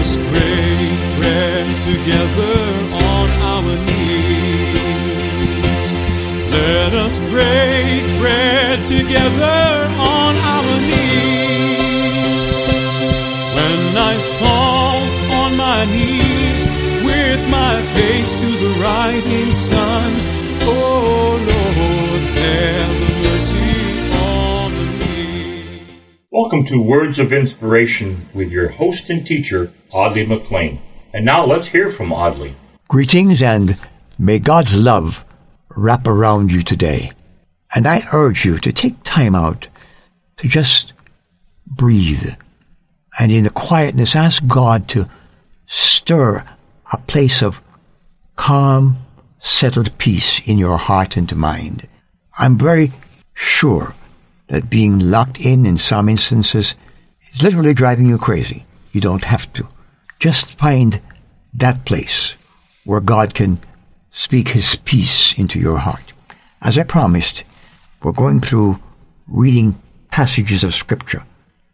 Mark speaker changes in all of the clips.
Speaker 1: us break bread together on our knees. Let us pray bread together on our knees. When I fall on my knees with my face to the rising sun,
Speaker 2: Welcome to Words of Inspiration with your host and teacher, Audley McLean. And now let's hear from Audley.
Speaker 3: Greetings and may God's love wrap around you today. And I urge you to take time out to just breathe and in the quietness ask God to stir a place of calm, settled peace in your heart and mind. I'm very sure that being locked in in some instances is literally driving you crazy. You don't have to. Just find that place where God can speak His peace into your heart. As I promised, we're going through reading passages of Scripture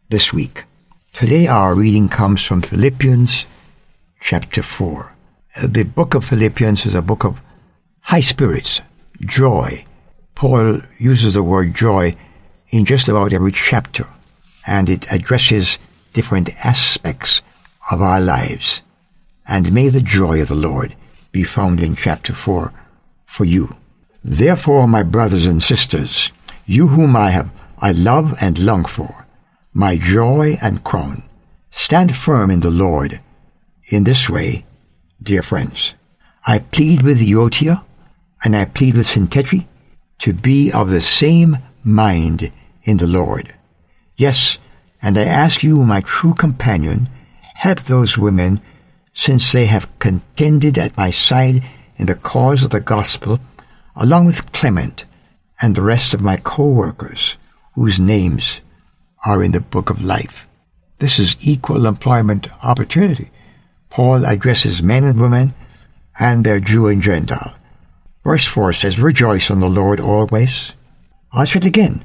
Speaker 3: this week. Today our reading comes from Philippians chapter 4. Uh, The book of Philippians is a book of high spirits, joy. Paul uses the word joy in just about every chapter, and it addresses different aspects of our lives. And may the joy of the Lord be found in chapter 4 for you. Therefore, my brothers and sisters, you whom I have, I love and long for, my joy and crown, stand firm in the Lord. In this way, dear friends, I plead with Euodia and I plead with Syntyche to be of the same mind in the Lord. Yes, and I ask you, my true companion, help those women, since they have contended at my side in the cause of the gospel, along with Clement and the rest of my co-workers, whose names are in the book of life. This is equal employment opportunity. Paul addresses men and women and their Jew and Gentile. Verse 4 says, Rejoice in the Lord always. I'll say it again.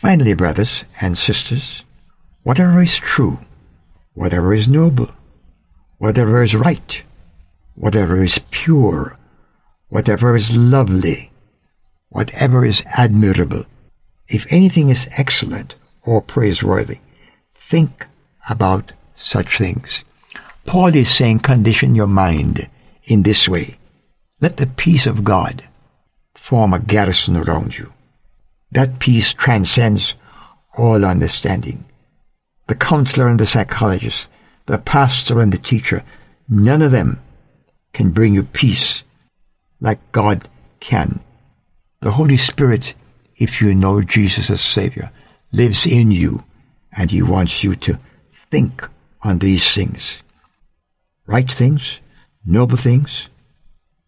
Speaker 3: Finally, brothers and sisters, whatever is true, whatever is noble, whatever is right, whatever is pure, whatever is lovely, whatever is admirable, if anything is excellent or praiseworthy, think about such things. Paul is saying condition your mind in this way. Let the peace of God form a garrison around you. That peace transcends all understanding. The counselor and the psychologist, the pastor and the teacher, none of them can bring you peace like God can. The Holy Spirit, if you know Jesus as Savior, lives in you and He wants you to think on these things. Right things, noble things,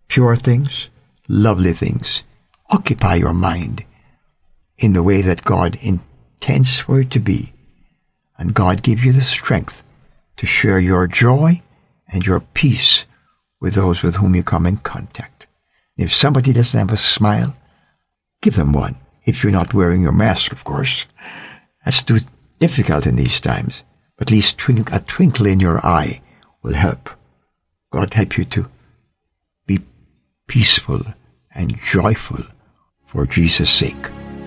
Speaker 3: pure things, lovely things. Occupy your mind in the way that God intends for it to be. And God give you the strength to share your joy and your peace with those with whom you come in contact. If somebody doesn't have a smile, give them one. If you're not wearing your mask, of course. That's too difficult in these times. But at least twinkle, a twinkle in your eye will help. God help you to be peaceful and joyful for Jesus' sake.